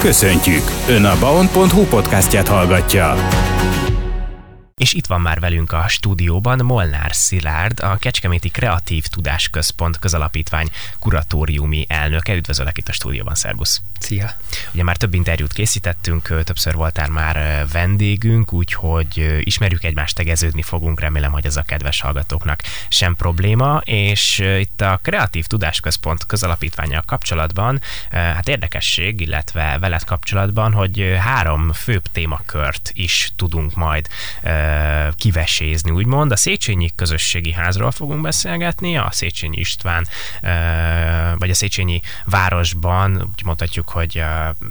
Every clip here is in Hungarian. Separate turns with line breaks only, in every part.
Köszöntjük! Ön a baon.hu podcastját hallgatja.
És itt van már velünk a stúdióban Molnár Szilárd, a Kecskeméti Kreatív Tudásközpont közalapítvány kuratóriumi elnöke. Üdvözöllek itt a stúdióban, szervusz!
Szia!
Ugye már több interjút készítettünk, többször voltál már vendégünk, úgyhogy ismerjük egymást, tegeződni fogunk, remélem, hogy ez a kedves hallgatóknak sem probléma, és itt a Kreatív Tudásközpont közalapítványa kapcsolatban, hát érdekesség, illetve veled kapcsolatban, hogy három főbb témakört is tudunk majd kivesézni, úgymond. A Széchenyi Közösségi Házról fogunk beszélgetni, a Széchenyi István, vagy a Széchenyi városban, úgy mondhatjuk, hogy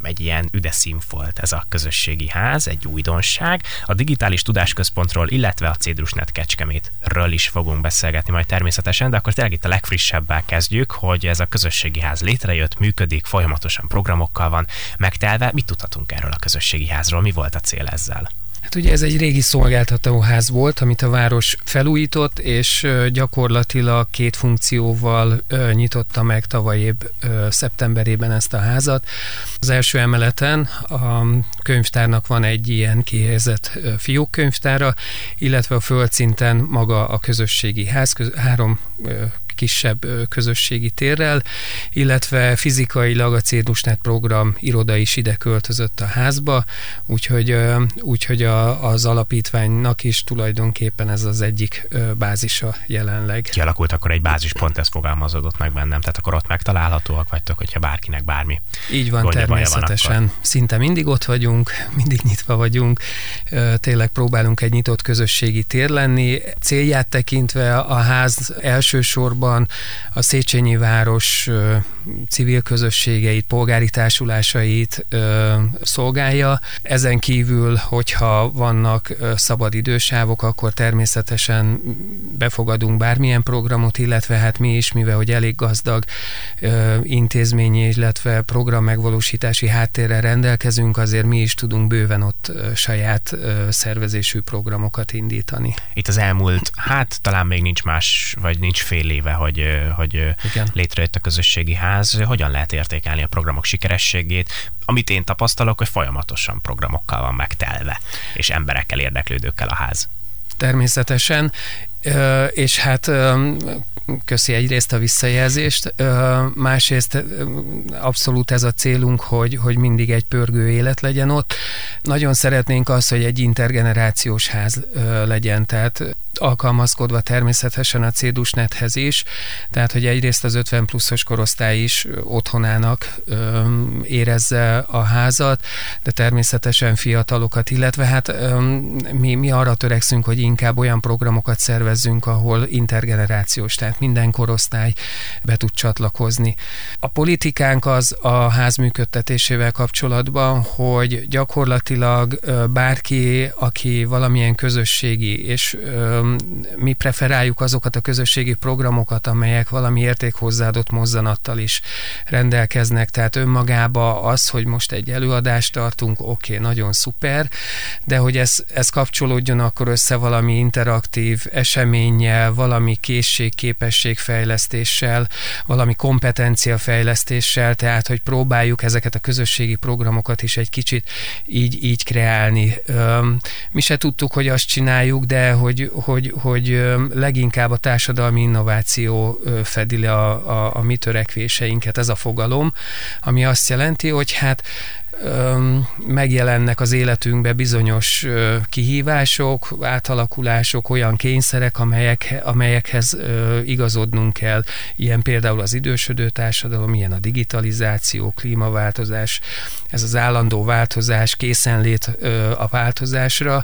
egy ilyen üde színfolt ez a közösségi ház, egy újdonság. A Digitális Tudásközpontról, illetve a Cédrusnet Kecskemétről is fogunk beszélgetni majd természetesen, de akkor tényleg itt a legfrissebbel kezdjük, hogy ez a közösségi ház létrejött, működik, folyamatosan programokkal van megtelve. Mit tudhatunk erről a közösségi házról? Mi volt a cél ezzel?
Hát ugye ez egy régi szolgáltatóház volt, amit a város felújított, és gyakorlatilag két funkcióval nyitotta meg tavaly év szeptemberében ezt a házat. Az első emeleten a könyvtárnak van egy ilyen kihelyezett fiókkönyvtára, illetve a földszinten maga a közösségi ház, három kisebb közösségi térrel, illetve fizikailag a Cédusnet program iroda is ide költözött a házba, úgyhogy, úgyhogy a, az alapítványnak is tulajdonképpen ez az egyik bázisa jelenleg.
Kialakult akkor egy bázispont, ez fogalmazódott meg bennem, tehát akkor ott megtalálhatóak vagytok, hogyha bárkinek bármi.
Így van, természetesen. Van, akkor... Szinte mindig ott vagyunk, mindig nyitva vagyunk, tényleg próbálunk egy nyitott közösségi tér lenni. Célját tekintve a ház elsősorban valóban a Széchenyi város civil közösségeit, polgári társulásait szolgálja. Ezen kívül, hogyha vannak szabad idősávok, akkor természetesen befogadunk bármilyen programot, illetve hát mi is, mivel hogy elég gazdag intézményi, illetve program megvalósítási háttérrel rendelkezünk, azért mi is tudunk bőven ott saját szervezésű programokat indítani.
Itt az elmúlt, hát talán még nincs más, vagy nincs fél éve, hogy, hogy Igen. létrejött a közösségi ház. Hogyan lehet értékelni a programok sikerességét? Amit én tapasztalok, hogy folyamatosan programokkal van megtelve, és emberekkel, érdeklődőkkel a ház.
Természetesen, és hát köszi egyrészt a visszajelzést, másrészt abszolút ez a célunk, hogy, hogy mindig egy pörgő élet legyen ott. Nagyon szeretnénk az, hogy egy intergenerációs ház legyen, tehát alkalmazkodva természetesen a Cédusnethez is, tehát hogy egyrészt az 50 pluszos korosztály is otthonának érezze a házat, de természetesen fiatalokat, illetve hát mi, mi arra törekszünk, hogy inkább olyan programokat szervezzünk, ahol intergenerációs, tehát minden korosztály be tud csatlakozni. A politikánk az a ház működtetésével kapcsolatban, hogy gyakorlatilag bárki, aki valamilyen közösségi és mi preferáljuk azokat a közösségi programokat, amelyek valami értékhozzáadott mozzanattal is rendelkeznek, tehát önmagába az, hogy most egy előadást tartunk, oké, okay, nagyon szuper, de hogy ez, ez kapcsolódjon akkor össze valami interaktív eseménnyel, valami készség, képességfejlesztéssel, valami kompetenciafejlesztéssel, tehát hogy próbáljuk ezeket a közösségi programokat is egy kicsit így, így kreálni. Mi se tudtuk, hogy azt csináljuk, de hogy, hogy, hogy leginkább a társadalmi innováció fedi le a, a, a mi törekvéseinket, ez a fogalom, ami azt jelenti, hogy hát megjelennek az életünkbe bizonyos kihívások, átalakulások, olyan kényszerek, amelyek, amelyekhez igazodnunk kell. Ilyen például az idősödő társadalom, ilyen a digitalizáció, klímaváltozás, ez az állandó változás, készenlét a változásra.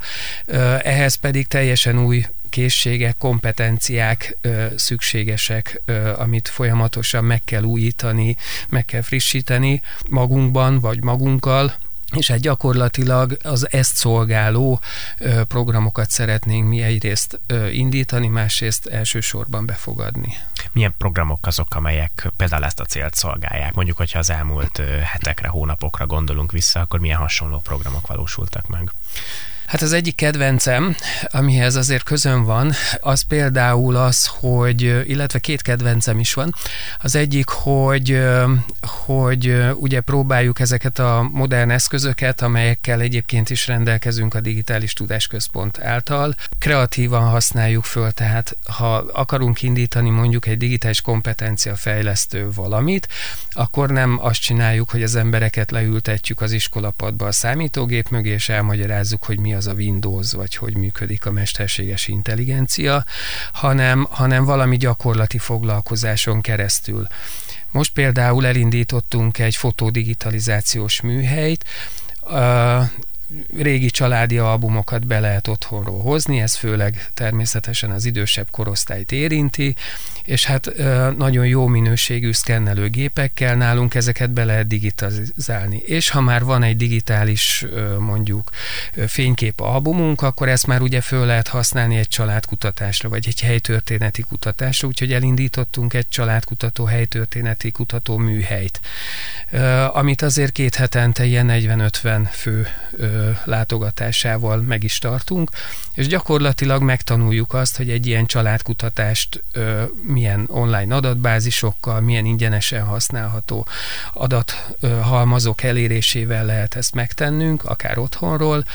Ehhez pedig teljesen új készségek, kompetenciák ö, szükségesek, ö, amit folyamatosan meg kell újítani, meg kell frissíteni magunkban vagy magunkkal, és hát gyakorlatilag az ezt szolgáló programokat szeretnénk mi egyrészt indítani, másrészt elsősorban befogadni.
Milyen programok azok, amelyek például ezt a célt szolgálják? Mondjuk, hogyha az elmúlt hetekre, hónapokra gondolunk vissza, akkor milyen hasonló programok valósultak meg?
Hát az egyik kedvencem, amihez azért közön van, az például az, hogy, illetve két kedvencem is van. Az egyik, hogy, hogy ugye próbáljuk ezeket a modern eszközöket, amelyekkel egyébként is rendelkezünk a Digitális Tudásközpont által, kreatívan használjuk föl, tehát ha akarunk indítani mondjuk egy digitális kompetencia fejlesztő valamit, akkor nem azt csináljuk, hogy az embereket leültetjük az iskolapadba a számítógép mögé, és elmagyarázzuk, hogy mi az a Windows, vagy hogy működik a mesterséges intelligencia, hanem, hanem valami gyakorlati foglalkozáson keresztül. Most például elindítottunk egy fotodigitalizációs műhelyt, régi családi albumokat be lehet otthonról hozni, ez főleg természetesen az idősebb korosztályt érinti, és hát nagyon jó minőségű szkennelő gépekkel nálunk ezeket be lehet digitalizálni. És ha már van egy digitális mondjuk fénykép albumunk, akkor ezt már ugye föl lehet használni egy családkutatásra, vagy egy helytörténeti kutatásra, úgyhogy elindítottunk egy családkutató, helytörténeti kutató műhelyt, amit azért két hetente ilyen 40-50 fő látogatásával meg is tartunk, és gyakorlatilag megtanuljuk azt, hogy egy ilyen családkutatást milyen online adatbázisokkal, milyen ingyenesen használható adathalmazok elérésével lehet ezt megtennünk, akár otthonról,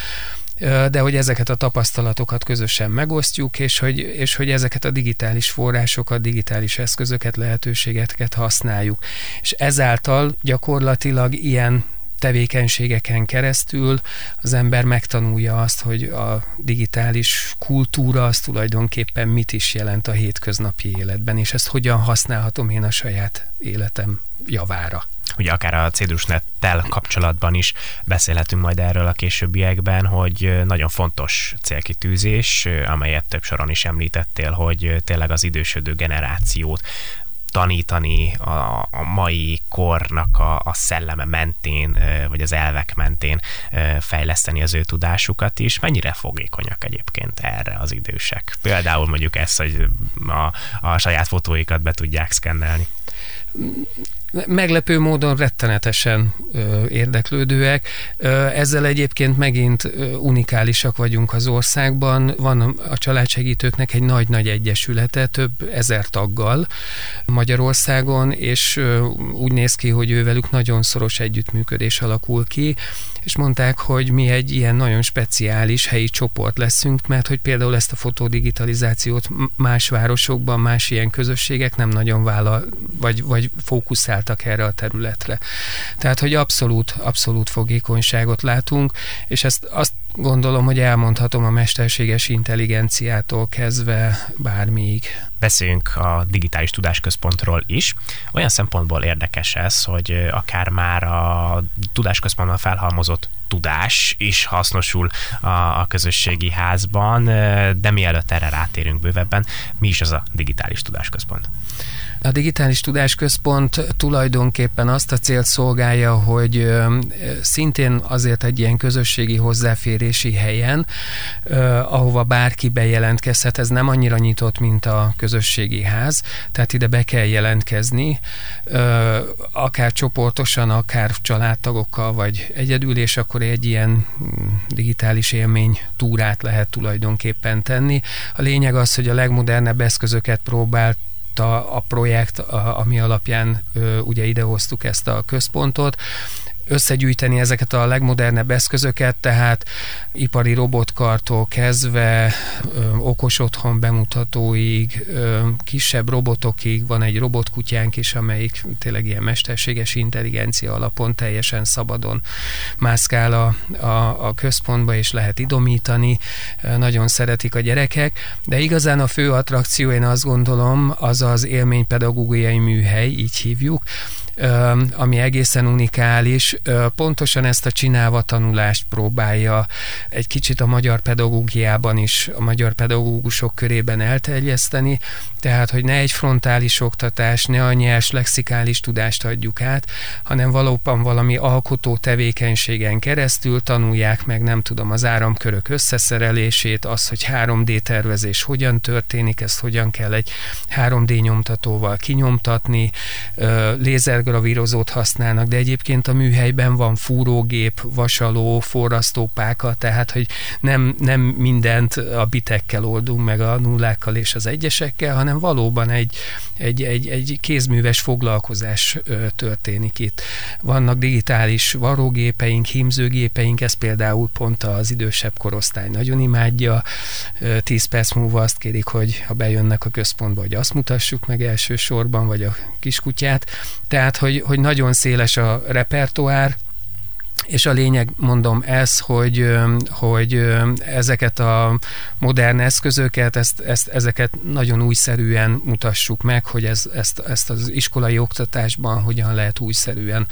de hogy ezeket a tapasztalatokat közösen megosztjuk, és hogy, és hogy ezeket a digitális forrásokat, digitális eszközöket, lehetőségeket használjuk. És ezáltal gyakorlatilag ilyen tevékenységeken keresztül az ember megtanulja azt, hogy a digitális kultúra az tulajdonképpen mit is jelent a hétköznapi életben, és ezt hogyan használhatom én a saját életem javára.
Ugye akár a Cedrusnet-tel kapcsolatban is beszélhetünk majd erről a későbbiekben, hogy nagyon fontos célkitűzés, amelyet több soron is említettél, hogy tényleg az idősödő generációt tanítani a, a mai kornak a, a szelleme mentén, vagy az elvek mentén fejleszteni az ő tudásukat is. Mennyire fogékonyak egyébként erre az idősek? Például mondjuk ezt, hogy a, a saját fotóikat be tudják szkennelni
meglepő módon rettenetesen ö, érdeklődőek. Ö, ezzel egyébként megint ö, unikálisak vagyunk az országban. Van a családsegítőknek egy nagy-nagy egyesülete, több ezer taggal Magyarországon, és ö, úgy néz ki, hogy ővelük nagyon szoros együttműködés alakul ki, és mondták, hogy mi egy ilyen nagyon speciális helyi csoport leszünk, mert hogy például ezt a fotodigitalizációt más városokban, más ilyen közösségek nem nagyon vállal, vagy, vagy fókuszáltak erre a területre. Tehát, hogy abszolút, abszolút fogékonyságot látunk, és ezt azt gondolom, hogy elmondhatom a mesterséges intelligenciától kezdve bármiig.
Beszéljünk a digitális tudásközpontról is. Olyan szempontból érdekes ez, hogy akár már a tudásközpontban felhalmozott tudás is hasznosul a, a közösségi házban, de mielőtt erre rátérünk bővebben, mi is az a digitális tudásközpont?
A Digitális Tudásközpont tulajdonképpen azt a célt szolgálja, hogy szintén azért egy ilyen közösségi hozzáférési helyen, ahova bárki bejelentkezhet, ez nem annyira nyitott, mint a közösségi ház, tehát ide be kell jelentkezni, akár csoportosan, akár családtagokkal, vagy egyedül, és akkor egy ilyen mm, digitális élmény túrát lehet tulajdonképpen tenni. A lényeg az, hogy a legmodernebb eszközöket próbált a, a projekt, ami alapján ugye idehoztuk ezt a központot összegyűjteni ezeket a legmodernebb eszközöket, tehát ipari robotkartól kezdve okos otthon bemutatóig, kisebb robotokig, van egy robotkutyánk is, amelyik tényleg ilyen mesterséges intelligencia alapon teljesen szabadon mászkál a, a, a központba, és lehet idomítani, nagyon szeretik a gyerekek, de igazán a fő attrakció, én azt gondolom, az az élménypedagógiai műhely, így hívjuk, ami egészen unikális. Pontosan ezt a csinálva tanulást próbálja egy kicsit a magyar pedagógiában is, a magyar pedagógusok körében elterjeszteni, tehát, hogy ne egy frontális oktatás, ne a nyers lexikális tudást adjuk át, hanem valóban valami alkotó tevékenységen keresztül tanulják meg, nem tudom, az áramkörök összeszerelését, az, hogy 3D tervezés hogyan történik, ezt hogyan kell egy 3D nyomtatóval kinyomtatni, lézer hipergravírozót használnak, de egyébként a műhelyben van fúrógép, vasaló, forrasztópáka, tehát hogy nem, nem mindent a bitekkel oldunk meg a nullákkal és az egyesekkel, hanem valóban egy, egy, egy, egy kézműves foglalkozás történik itt. Vannak digitális varógépeink, hímzőgépeink, ez például pont az idősebb korosztály nagyon imádja. Tíz perc múlva azt kérik, hogy ha bejönnek a központba, hogy azt mutassuk meg elsősorban, vagy a kiskutyát. Tehát, hogy, hogy nagyon széles a repertoár, és a lényeg, mondom, ez, hogy, hogy ezeket a modern eszközöket, ezt, ezt, ezeket nagyon újszerűen mutassuk meg, hogy ez, ezt, ezt az iskolai oktatásban hogyan lehet újszerűen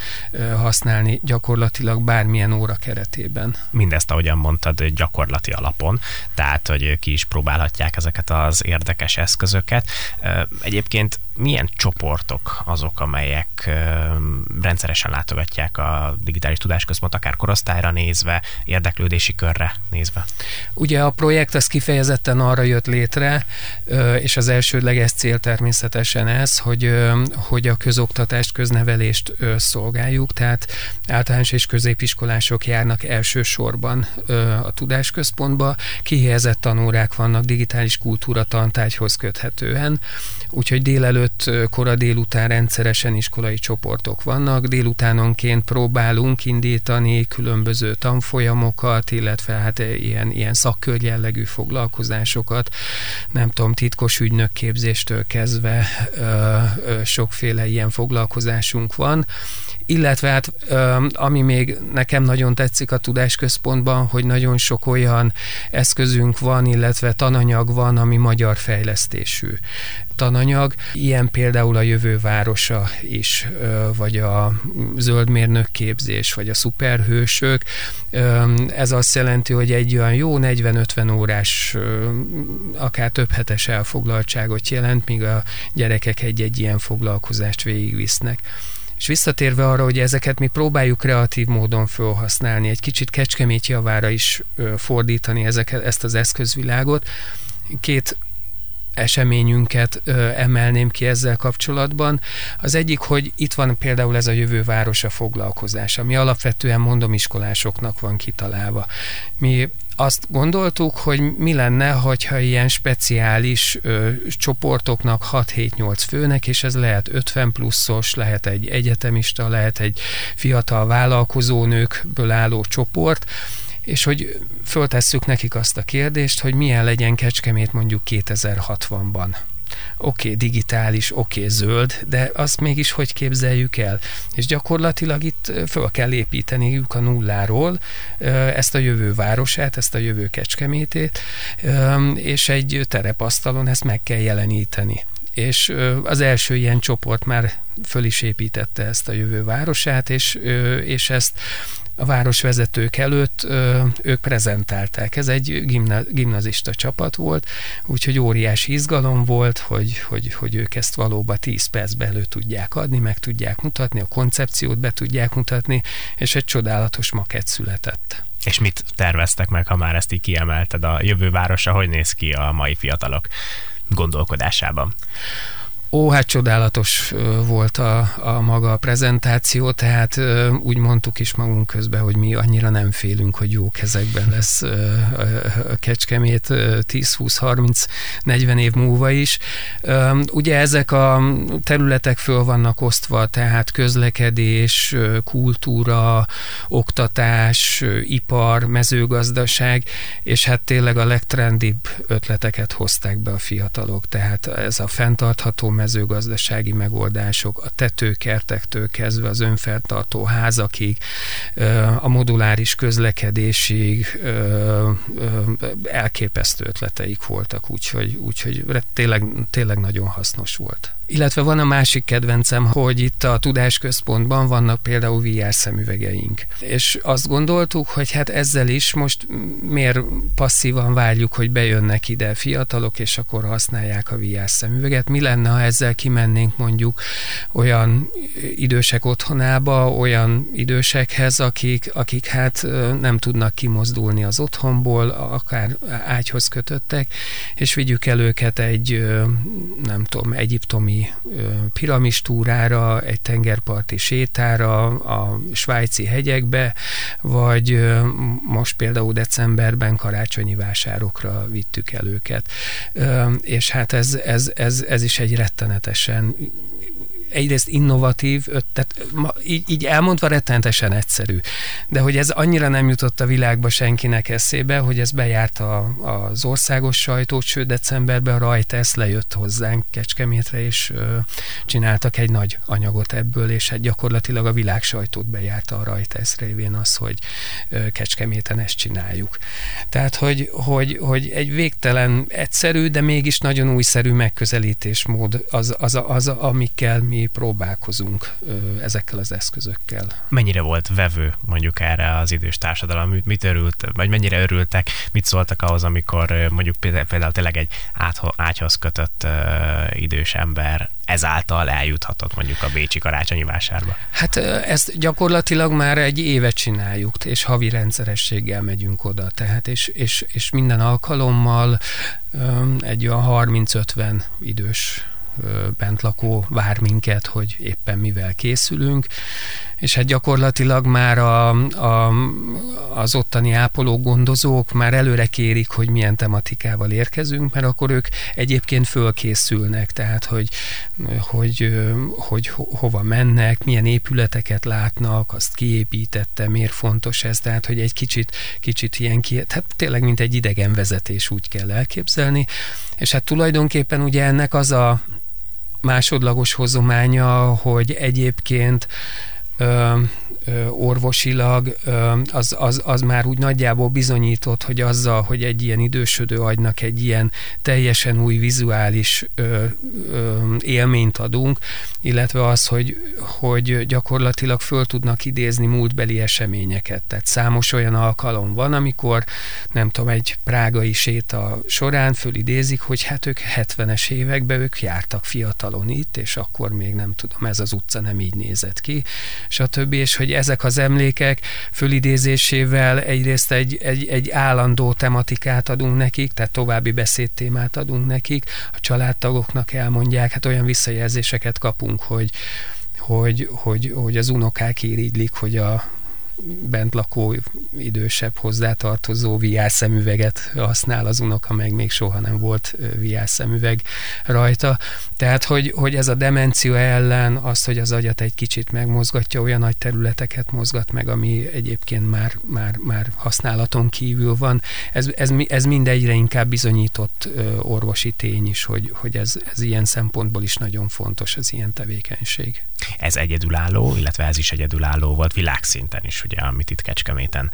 használni gyakorlatilag bármilyen óra keretében.
Mindezt, ahogyan mondtad, gyakorlati alapon, tehát, hogy ki is próbálhatják ezeket az érdekes eszközöket. Egyébként milyen csoportok azok, amelyek rendszeresen látogatják a digitális tudásközpont, akár korosztályra nézve, érdeklődési körre nézve?
Ugye a projekt az kifejezetten arra jött létre, és az elsődleges cél természetesen ez, hogy, hogy a közoktatást, köznevelést szolgáljuk, tehát általános és középiskolások járnak elsősorban a tudásközpontba, kihelyezett tanórák vannak digitális kultúra tantárgyhoz köthetően, úgyhogy délelőtt, kora délután rendszeresen iskolai csoportok vannak, délutánonként próbálunk indítani különböző tanfolyamokat, illetve hát ilyen, ilyen szakkör jellegű foglalkozásokat, nem tudom, titkos ügynökképzéstől kezdve ö, ö, sokféle ilyen foglalkozásunk van, illetve hát ami még nekem nagyon tetszik a tudásközpontban, hogy nagyon sok olyan eszközünk van, illetve tananyag van, ami magyar fejlesztésű tananyag. Ilyen például a jövő városa is, vagy a zöldmérnök képzés, vagy a szuperhősök. Ez azt jelenti, hogy egy olyan jó 40-50 órás, akár több hetes elfoglaltságot jelent, míg a gyerekek egy-egy ilyen foglalkozást végigvisznek. És visszatérve arra, hogy ezeket mi próbáljuk kreatív módon felhasználni, egy kicsit kecskemét javára is fordítani ezeket, ezt az eszközvilágot, két eseményünket ö, emelném ki ezzel kapcsolatban. Az egyik, hogy itt van például ez a jövő városa foglalkozás, ami alapvetően mondom iskolásoknak van kitalálva. Mi azt gondoltuk, hogy mi lenne, hogyha ilyen speciális ö, csoportoknak 6-7-8 főnek, és ez lehet 50 pluszos, lehet egy egyetemista, lehet egy fiatal vállalkozónőkből álló csoport, és hogy föltesszük nekik azt a kérdést, hogy milyen legyen Kecskemét mondjuk 2060-ban oké, okay, digitális, oké, okay, zöld, de azt mégis hogy képzeljük el? És gyakorlatilag itt föl kell építeniük a nulláról ezt a jövő városát, ezt a jövő kecskemétét, és egy terepasztalon ezt meg kell jeleníteni és az első ilyen csoport már föl is építette ezt a jövő városát, és, és ezt a városvezetők előtt ők prezentálták. Ez egy gimna, gimnazista csapat volt, úgyhogy óriási izgalom volt, hogy, hogy, hogy ők ezt valóban 10 percbe elő tudják adni, meg tudják mutatni, a koncepciót be tudják mutatni, és egy csodálatos makett született.
És mit terveztek meg, ha már ezt így kiemelted? A jövő városa hogy néz ki a mai fiatalok gondolkodásában?
Ó, hát csodálatos volt a, a maga a prezentáció, tehát úgy mondtuk is magunk közben, hogy mi annyira nem félünk, hogy jó kezekben lesz a Kecskemét 10-20-30-40 év múlva is. Ugye ezek a területek föl vannak osztva, tehát közlekedés, kultúra, oktatás, ipar, mezőgazdaság, és hát tényleg a legtrendibb ötleteket hozták be a fiatalok, tehát ez a fenntartható mezőgazdasági megoldások, a tetőkertektől kezdve az önfeltartó házakig, a moduláris közlekedésig elképesztő ötleteik voltak, úgyhogy, úgyhogy tényleg, tényleg nagyon hasznos volt. Illetve van a másik kedvencem, hogy itt a tudásközpontban vannak például VR szemüvegeink. És azt gondoltuk, hogy hát ezzel is most miért passzívan várjuk, hogy bejönnek ide fiatalok, és akkor használják a VR szemüveget. Mi lenne, ha ezzel kimennénk mondjuk olyan idősek otthonába, olyan idősekhez, akik, akik hát nem tudnak kimozdulni az otthonból, akár ágyhoz kötöttek, és vigyük el őket egy, nem tudom, egyiptomi ottani piramistúrára, egy tengerparti sétára, a svájci hegyekbe, vagy most például decemberben karácsonyi vásárokra vittük el őket. És hát ez, ez, ez, ez is egy rettenetesen egyrészt innovatív, tehát így, így elmondva rettenetesen egyszerű. De hogy ez annyira nem jutott a világba senkinek eszébe, hogy ez bejárt a, az országos sajtót, sőt decemberben a Reuters lejött hozzánk Kecskemétre, és ö, csináltak egy nagy anyagot ebből, és hát gyakorlatilag a világ sajtót bejárta a Reuters révén az, hogy ö, Kecskeméten ezt csináljuk. Tehát, hogy, hogy, hogy egy végtelen egyszerű, de mégis nagyon újszerű megközelítésmód az, az, az, az amikkel mi mi próbálkozunk ezekkel az eszközökkel.
Mennyire volt vevő mondjuk erre az idős társadalom? Mit örült, vagy mennyire örültek, mit szóltak ahhoz, amikor mondjuk például tényleg egy ágyhoz kötött idős ember ezáltal eljuthatott mondjuk a Bécsi karácsonyi vásárba?
Hát ezt gyakorlatilag már egy évet csináljuk, és havi rendszerességgel megyünk oda, tehát és, és, és minden alkalommal egy olyan 30-50 idős bentlakó vár minket, hogy éppen mivel készülünk, és hát gyakorlatilag már a, a, az ottani ápoló gondozók már előre kérik, hogy milyen tematikával érkezünk, mert akkor ők egyébként fölkészülnek, tehát hogy, hogy, hogy hova mennek, milyen épületeket látnak, azt kiépítette, miért fontos ez, tehát hogy egy kicsit, kicsit ilyen ki, tehát tényleg mint egy idegen vezetés úgy kell elképzelni, és hát tulajdonképpen ugye ennek az a másodlagos hozománya, hogy egyébként ö, orvosilag az, az, az már úgy nagyjából bizonyított, hogy azzal, hogy egy ilyen idősödő agynak egy ilyen teljesen új vizuális ö, ö, élményt adunk, illetve az, hogy, hogy gyakorlatilag föl tudnak idézni múltbeli eseményeket. Tehát számos olyan alkalom van, amikor nem tudom, egy prágai séta során fölidézik, hogy hát ők 70-es években ők jártak fiatalon itt, és akkor még nem tudom, ez az utca nem így nézett ki, stb. És hogy ezek az emlékek fölidézésével egyrészt egy, egy, egy állandó tematikát adunk nekik, tehát további beszédtémát adunk nekik, a családtagoknak elmondják, hát olyan visszajelzéseket kapunk, hogy, hogy, hogy, hogy az unokák irigylik, hogy a, bent lakó idősebb hozzátartozó VR szemüveget használ az unoka, meg még soha nem volt VR szemüveg rajta. Tehát, hogy, hogy ez a demencia ellen az, hogy az agyat egy kicsit megmozgatja, olyan nagy területeket mozgat meg, ami egyébként már, már, már használaton kívül van. Ez, ez, ez mind egyre inkább bizonyított orvosi tény is, hogy, hogy ez, ez ilyen szempontból is nagyon fontos az ilyen tevékenység.
Ez egyedülálló, illetve ez is egyedülálló volt világszinten is, ugye, amit itt Kecskeméten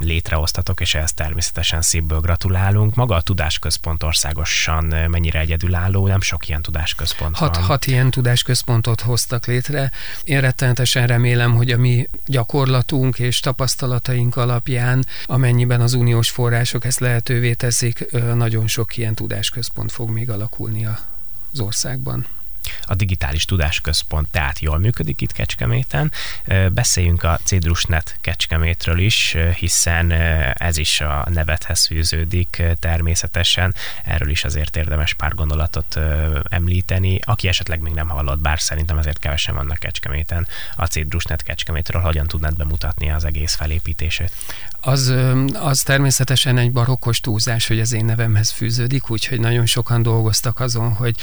létrehoztatok, és ehhez természetesen szívből gratulálunk. Maga a tudásközpont országosan mennyire egyedülálló, nem sok ilyen tudásközpont
hat, van. Hat ilyen tudásközpontot hoztak létre. Én rettenetesen remélem, hogy a mi gyakorlatunk és tapasztalataink alapján, amennyiben az uniós források ezt lehetővé teszik, nagyon sok ilyen tudásközpont fog még alakulni az országban
a digitális tudásközpont tehát jól működik itt Kecskeméten. Beszéljünk a Cédrusnet Kecskemétről is, hiszen ez is a nevethez fűződik természetesen. Erről is azért érdemes pár gondolatot említeni. Aki esetleg még nem hallott, bár szerintem azért kevesen vannak Kecskeméten, a Cédrusnet Kecskemétről, hogyan tudnád bemutatni az egész felépítését?
Az, az természetesen egy barokkos túlzás, hogy az én nevemhez fűződik, úgyhogy nagyon sokan dolgoztak azon, hogy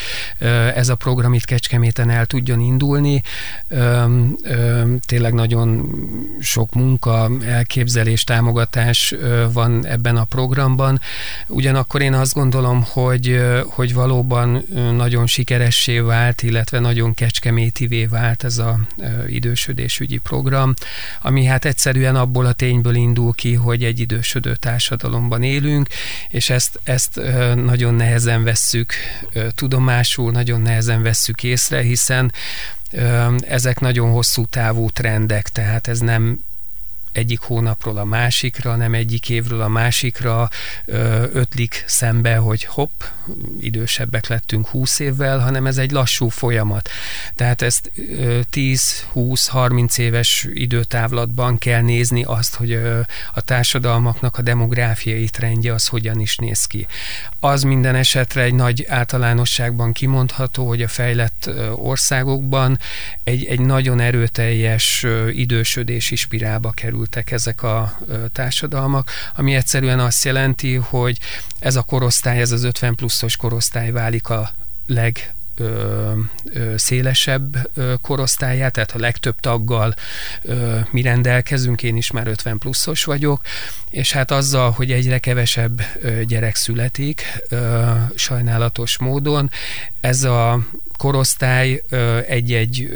ez a program itt Kecskeméten el tudjon indulni. Tényleg nagyon sok munka, elképzelés, támogatás van ebben a programban. Ugyanakkor én azt gondolom, hogy, hogy valóban nagyon sikeressé vált, illetve nagyon kecskemétivé vált ez a idősödésügyi program, ami hát egyszerűen abból a tényből indul ki, hogy egy idősödő társadalomban élünk, és ezt, ezt nagyon nehezen vesszük tudomásul, nagyon nehezen vesszük észre, hiszen ezek nagyon hosszú távú trendek, tehát ez nem egyik hónapról a másikra, nem egyik évről a másikra ötlik szembe, hogy hopp, idősebbek lettünk 20 évvel, hanem ez egy lassú folyamat. Tehát ezt 10-20-30 éves időtávlatban kell nézni azt, hogy a társadalmaknak a demográfiai trendje az hogyan is néz ki. Az minden esetre egy nagy általánosságban kimondható, hogy a fejlett országokban egy, egy nagyon erőteljes idősödési spirálba kerültek ezek a társadalmak, ami egyszerűen azt jelenti, hogy ez a korosztály, ez az 50 pluszos korosztály válik a leg ö, ö, szélesebb ö, korosztályát, tehát a legtöbb taggal ö, mi rendelkezünk, én is már 50 pluszos vagyok, és hát azzal, hogy egyre kevesebb ö, gyerek születik, ö, sajnálatos módon, ez a korosztály egy-egy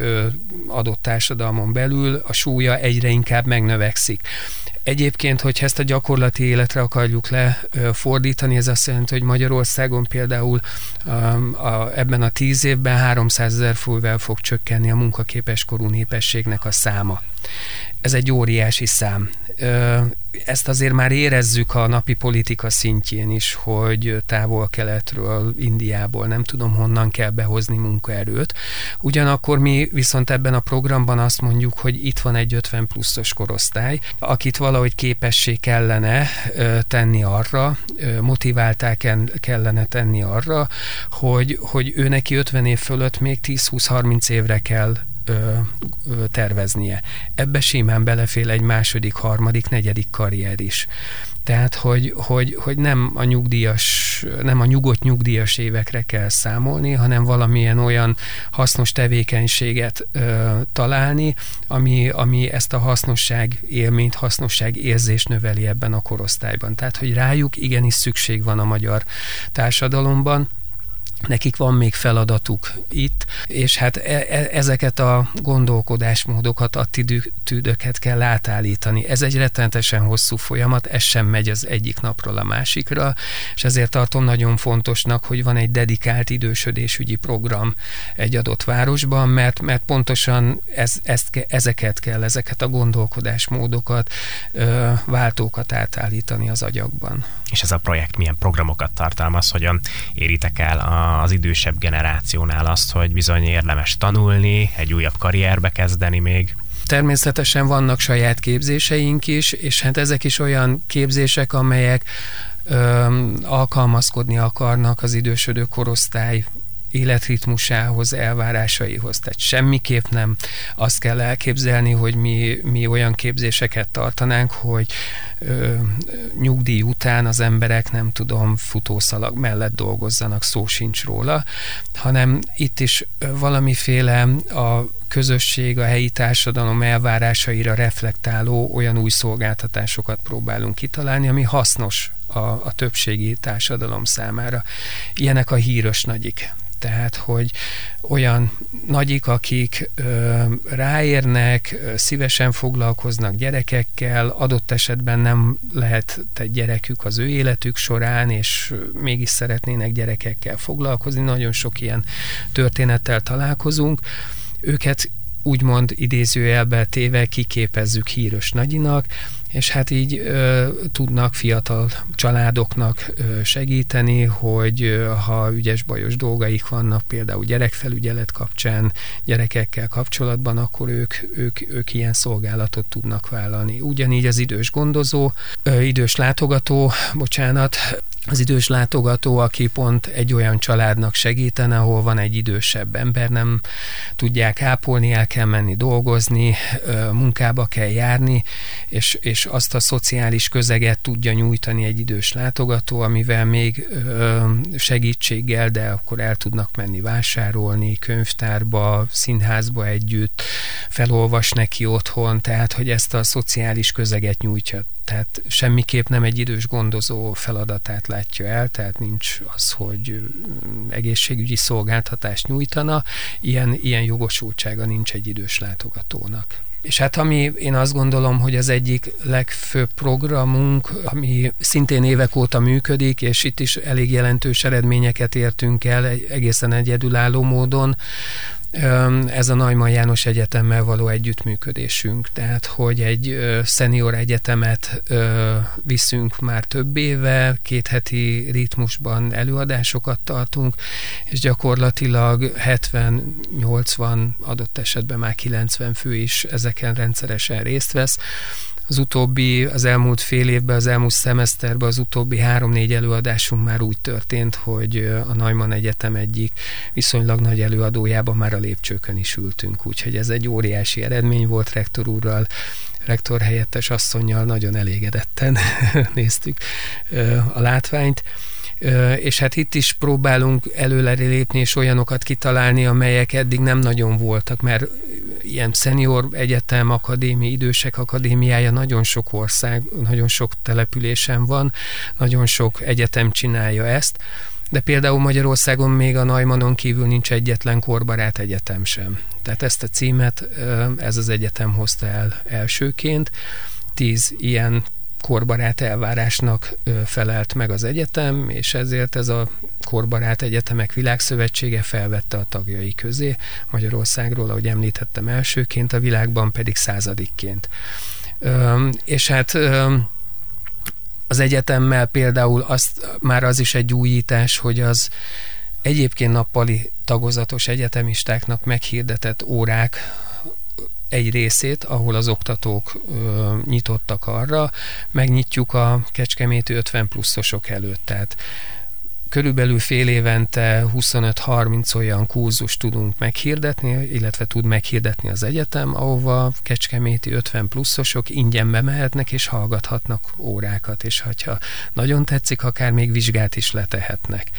adott társadalmon belül a súlya egyre inkább megnövekszik. Egyébként, hogyha ezt a gyakorlati életre akarjuk lefordítani, ez azt jelenti, hogy Magyarországon például a, a, ebben a tíz évben 300 ezer fővel fog csökkenni a munkaképes korú népességnek a száma. Ez egy óriási szám. Ezt azért már érezzük a napi politika szintjén is, hogy távol-keletről, Indiából, nem tudom honnan kell behozni munkaerőt. Ugyanakkor mi viszont ebben a programban azt mondjuk, hogy itt van egy 50 pluszos korosztály, akit valahogy képessé kellene tenni arra, motiválták kellene tenni arra, hogy, hogy ő neki 50 év fölött még 10-20-30 évre kell ö, ö, terveznie. Ebbe simán belefél egy második, harmadik, negyedik karrier is. Tehát, hogy, hogy, hogy nem a nyugdíjas, nem a nyugodt nyugdíjas évekre kell számolni, hanem valamilyen olyan hasznos tevékenységet ö, találni, ami, ami ezt a hasznosság élményt, hasznosság érzést növeli ebben a korosztályban. Tehát, hogy rájuk igenis szükség van a magyar társadalomban, nekik van még feladatuk itt, és hát e- e- ezeket a gondolkodásmódokat, attitűdöket kell átállítani. Ez egy rettenetesen hosszú folyamat, ez sem megy az egyik napról a másikra, és ezért tartom nagyon fontosnak, hogy van egy dedikált idősödésügyi program egy adott városban, mert, mert pontosan ez, ezt, ezeket kell, ezeket a gondolkodásmódokat, váltókat átállítani az agyakban.
És ez a projekt milyen programokat tartalmaz, hogyan éritek el az idősebb generációnál azt, hogy bizony érdemes tanulni, egy újabb karrierbe kezdeni még.
Természetesen vannak saját képzéseink is, és hát ezek is olyan képzések, amelyek ö, alkalmazkodni akarnak az idősödő korosztály életritmusához, elvárásaihoz. Tehát semmiképp nem azt kell elképzelni, hogy mi, mi olyan képzéseket tartanánk, hogy ö, nyugdíj után az emberek, nem tudom, futószalag mellett dolgozzanak, szó sincs róla, hanem itt is valamiféle a közösség, a helyi társadalom elvárásaira reflektáló olyan új szolgáltatásokat próbálunk kitalálni, ami hasznos a, a többségi társadalom számára. Ilyenek a híros nagyik. Tehát, hogy olyan nagyik, akik ö, ráérnek, ö, szívesen foglalkoznak gyerekekkel, adott esetben nem lehet egy gyerekük az ő életük során, és mégis szeretnének gyerekekkel foglalkozni. Nagyon sok ilyen történettel találkozunk. Őket úgymond idézőjelbe téve kiképezzük híros nagyinak, és hát így ö, tudnak fiatal családoknak ö, segíteni, hogy ö, ha ügyes bajos dolgaik vannak, például gyerekfelügyelet kapcsán, gyerekekkel kapcsolatban, akkor ők, ők, ők ilyen szolgálatot tudnak vállalni. Ugyanígy az idős gondozó, ö, idős látogató, bocsánat, az idős látogató, aki pont egy olyan családnak segítene, ahol van egy idősebb ember, nem tudják ápolni, el kell menni dolgozni, munkába kell járni, és, és azt a szociális közeget tudja nyújtani egy idős látogató, amivel még segítséggel, de akkor el tudnak menni vásárolni, könyvtárba, színházba együtt, felolvas neki otthon, tehát hogy ezt a szociális közeget nyújtja tehát semmiképp nem egy idős gondozó feladatát látja el, tehát nincs az, hogy egészségügyi szolgáltatást nyújtana, ilyen, ilyen jogosultsága nincs egy idős látogatónak. És hát ami én azt gondolom, hogy az egyik legfőbb programunk, ami szintén évek óta működik, és itt is elég jelentős eredményeket értünk el egészen egyedülálló módon, ez a Najman János Egyetemmel való együttműködésünk. Tehát, hogy egy szenior egyetemet viszünk már több éve, két heti ritmusban előadásokat tartunk, és gyakorlatilag 70-80, adott esetben már 90 fő is ezeken rendszeresen részt vesz az utóbbi, az elmúlt fél évben, az elmúlt szemeszterben az utóbbi három-négy előadásunk már úgy történt, hogy a Neumann Egyetem egyik viszonylag nagy előadójában már a lépcsőkön is ültünk, úgyhogy ez egy óriási eredmény volt rektor úrral, rektor helyettes asszonynal nagyon elégedetten néztük a látványt és hát itt is próbálunk előre lépni és olyanokat kitalálni, amelyek eddig nem nagyon voltak, mert ilyen szenior egyetem, akadémia, idősek akadémiája nagyon sok ország, nagyon sok településen van, nagyon sok egyetem csinálja ezt, de például Magyarországon még a Najmanon kívül nincs egyetlen korbarát egyetem sem. Tehát ezt a címet ez az egyetem hozta el elsőként. Tíz ilyen korbarát elvárásnak felelt meg az egyetem, és ezért ez a Korbarát Egyetemek Világszövetsége felvette a tagjai közé Magyarországról, ahogy említettem elsőként, a világban pedig századikként. És hát az egyetemmel például azt, már az is egy újítás, hogy az egyébként nappali tagozatos egyetemistáknak meghirdetett órák egy részét, ahol az oktatók ö, nyitottak arra, megnyitjuk a Kecskeméti 50 pluszosok előtt. Tehát körülbelül fél évente 25-30 olyan kurzus tudunk meghirdetni, illetve tud meghirdetni az egyetem, ahova kecskeméti 50 pluszosok ingyen bemehetnek és hallgathatnak órákat, és ha nagyon tetszik, akár még vizsgát is letehetnek.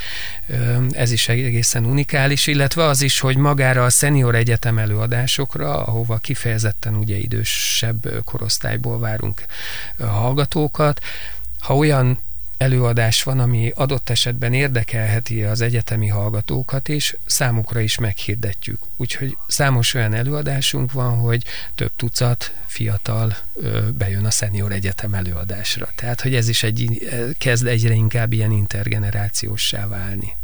Ez is egészen unikális, illetve az is, hogy magára a senior egyetem előadásokra, ahova kifejezetten ugye idősebb korosztályból várunk hallgatókat, ha olyan előadás van, ami adott esetben érdekelheti az egyetemi hallgatókat is, számukra is meghirdetjük. Úgyhogy számos olyan előadásunk van, hogy több tucat fiatal bejön a szenior egyetem előadásra. Tehát, hogy ez is egy, kezd egyre inkább ilyen intergenerációssá válni.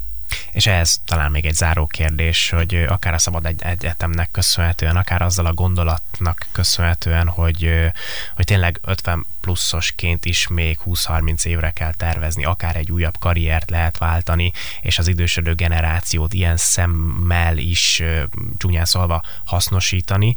És ez talán még egy záró kérdés, hogy akár a Szabad egy Egyetemnek köszönhetően, akár azzal a gondolatnak köszönhetően, hogy, hogy tényleg 50 pluszosként is még 20-30 évre kell tervezni, akár egy újabb karriert lehet váltani, és az idősödő generációt ilyen szemmel is csúnyán szólva hasznosítani.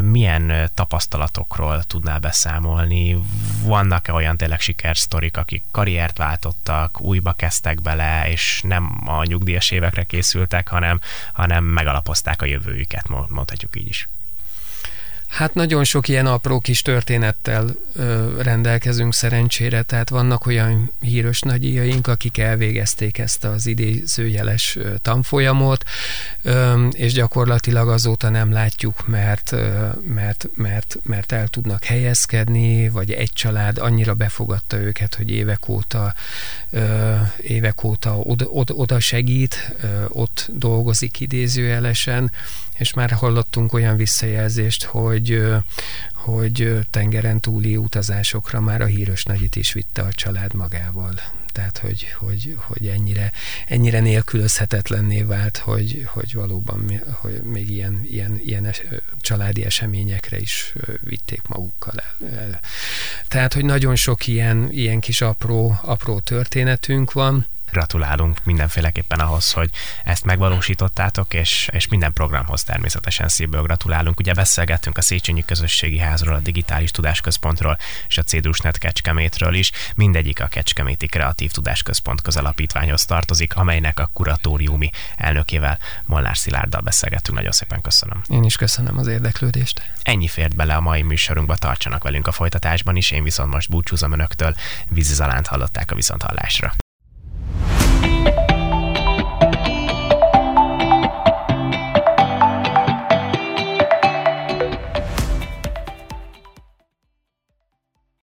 Milyen tapasztalatokról tudnál beszámolni? Vannak-e olyan tényleg sikersztorik, akik karriert váltottak, újba kezdtek bele, és nem a nyugdíjas évekre készültek, hanem, hanem megalapozták a jövőjüket, mondhatjuk így is.
Hát nagyon sok ilyen apró kis történettel ö, rendelkezünk szerencsére, tehát vannak olyan híres nagyíjaink, akik elvégezték ezt az idézőjeles tanfolyamot, ö, és gyakorlatilag azóta nem látjuk, mert, ö, mert, mert, mert el tudnak helyezkedni, vagy egy család annyira befogadta őket, hogy évek óta, ö, évek óta oda, oda, oda segít, ö, ott dolgozik idézőjelesen, és már hallottunk olyan visszajelzést, hogy hogy tengeren túli utazásokra már a híros nagyit is vitte a család magával. Tehát, hogy, hogy, hogy ennyire, ennyire nélkülözhetetlenné vált, hogy, hogy valóban hogy még ilyen, ilyen, ilyen es, családi eseményekre is vitték magukkal el. Tehát, hogy nagyon sok ilyen, ilyen kis apró, apró történetünk van,
gratulálunk mindenféleképpen ahhoz, hogy ezt megvalósítottátok, és, és minden programhoz természetesen szívből gratulálunk. Ugye beszélgettünk a Széchenyi Közösségi Házról, a Digitális Tudásközpontról és a Cédrusnet Kecskemétről is. Mindegyik a Kecskeméti Kreatív Tudásközpont közalapítványhoz tartozik, amelynek a kuratóriumi elnökével Molnár Szilárddal beszélgettünk. Nagyon szépen köszönöm.
Én is köszönöm az érdeklődést.
Ennyi fért bele a mai műsorunkba, tartsanak velünk a folytatásban is. Én viszont most búcsúzom önöktől. Vízi Zalánt hallották a viszonthallásra.